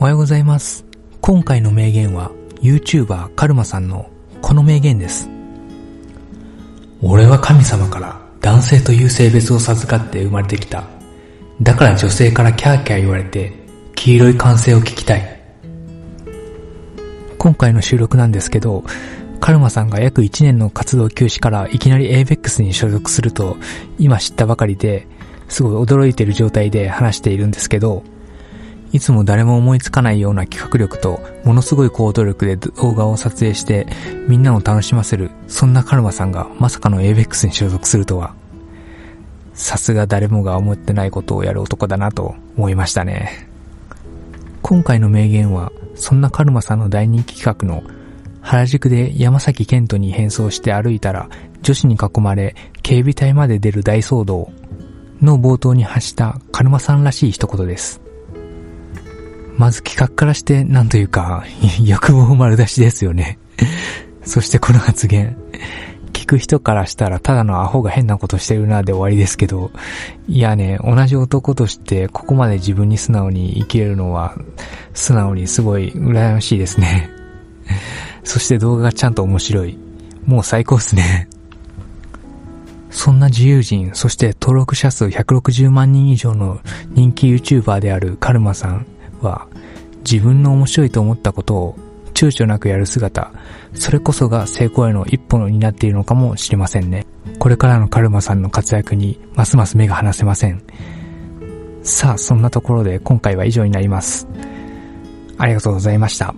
おはようございます。今回の名言は YouTuber カルマさんのこの名言です。俺は神様から男性という性別を授かって生まれてきた。だから女性からキャーキャー言われて黄色い歓声を聞きたい。今回の収録なんですけど、カルマさんが約1年の活動休止からいきなり ABEX に所属すると今知ったばかりですごい驚いている状態で話しているんですけど、いつも誰も思いつかないような企画力と、ものすごい行動力で動画を撮影して、みんなを楽しませる、そんなカルマさんがまさかの ABEX に所属するとは。さすが誰もが思ってないことをやる男だなと思いましたね。今回の名言は、そんなカルマさんの大人気企画の、原宿で山崎賢人に変装して歩いたら、女子に囲まれ、警備隊まで出る大騒動の冒頭に発したカルマさんらしい一言です。まず企画からして、なんというか、欲望丸出しですよね。そしてこの発言。聞く人からしたらただのアホが変なことしてるなで終わりですけど、いやね、同じ男としてここまで自分に素直に生きれるのは、素直にすごい羨ましいですね。そして動画がちゃんと面白い。もう最高っすね。そんな自由人、そして登録者数160万人以上の人気 YouTuber であるカルマさんは、自分の面白いと思ったことを躊躇なくやる姿、それこそが成功への一歩になっているのかもしれませんね。これからのカルマさんの活躍にますます目が離せません。さあ、そんなところで今回は以上になります。ありがとうございました。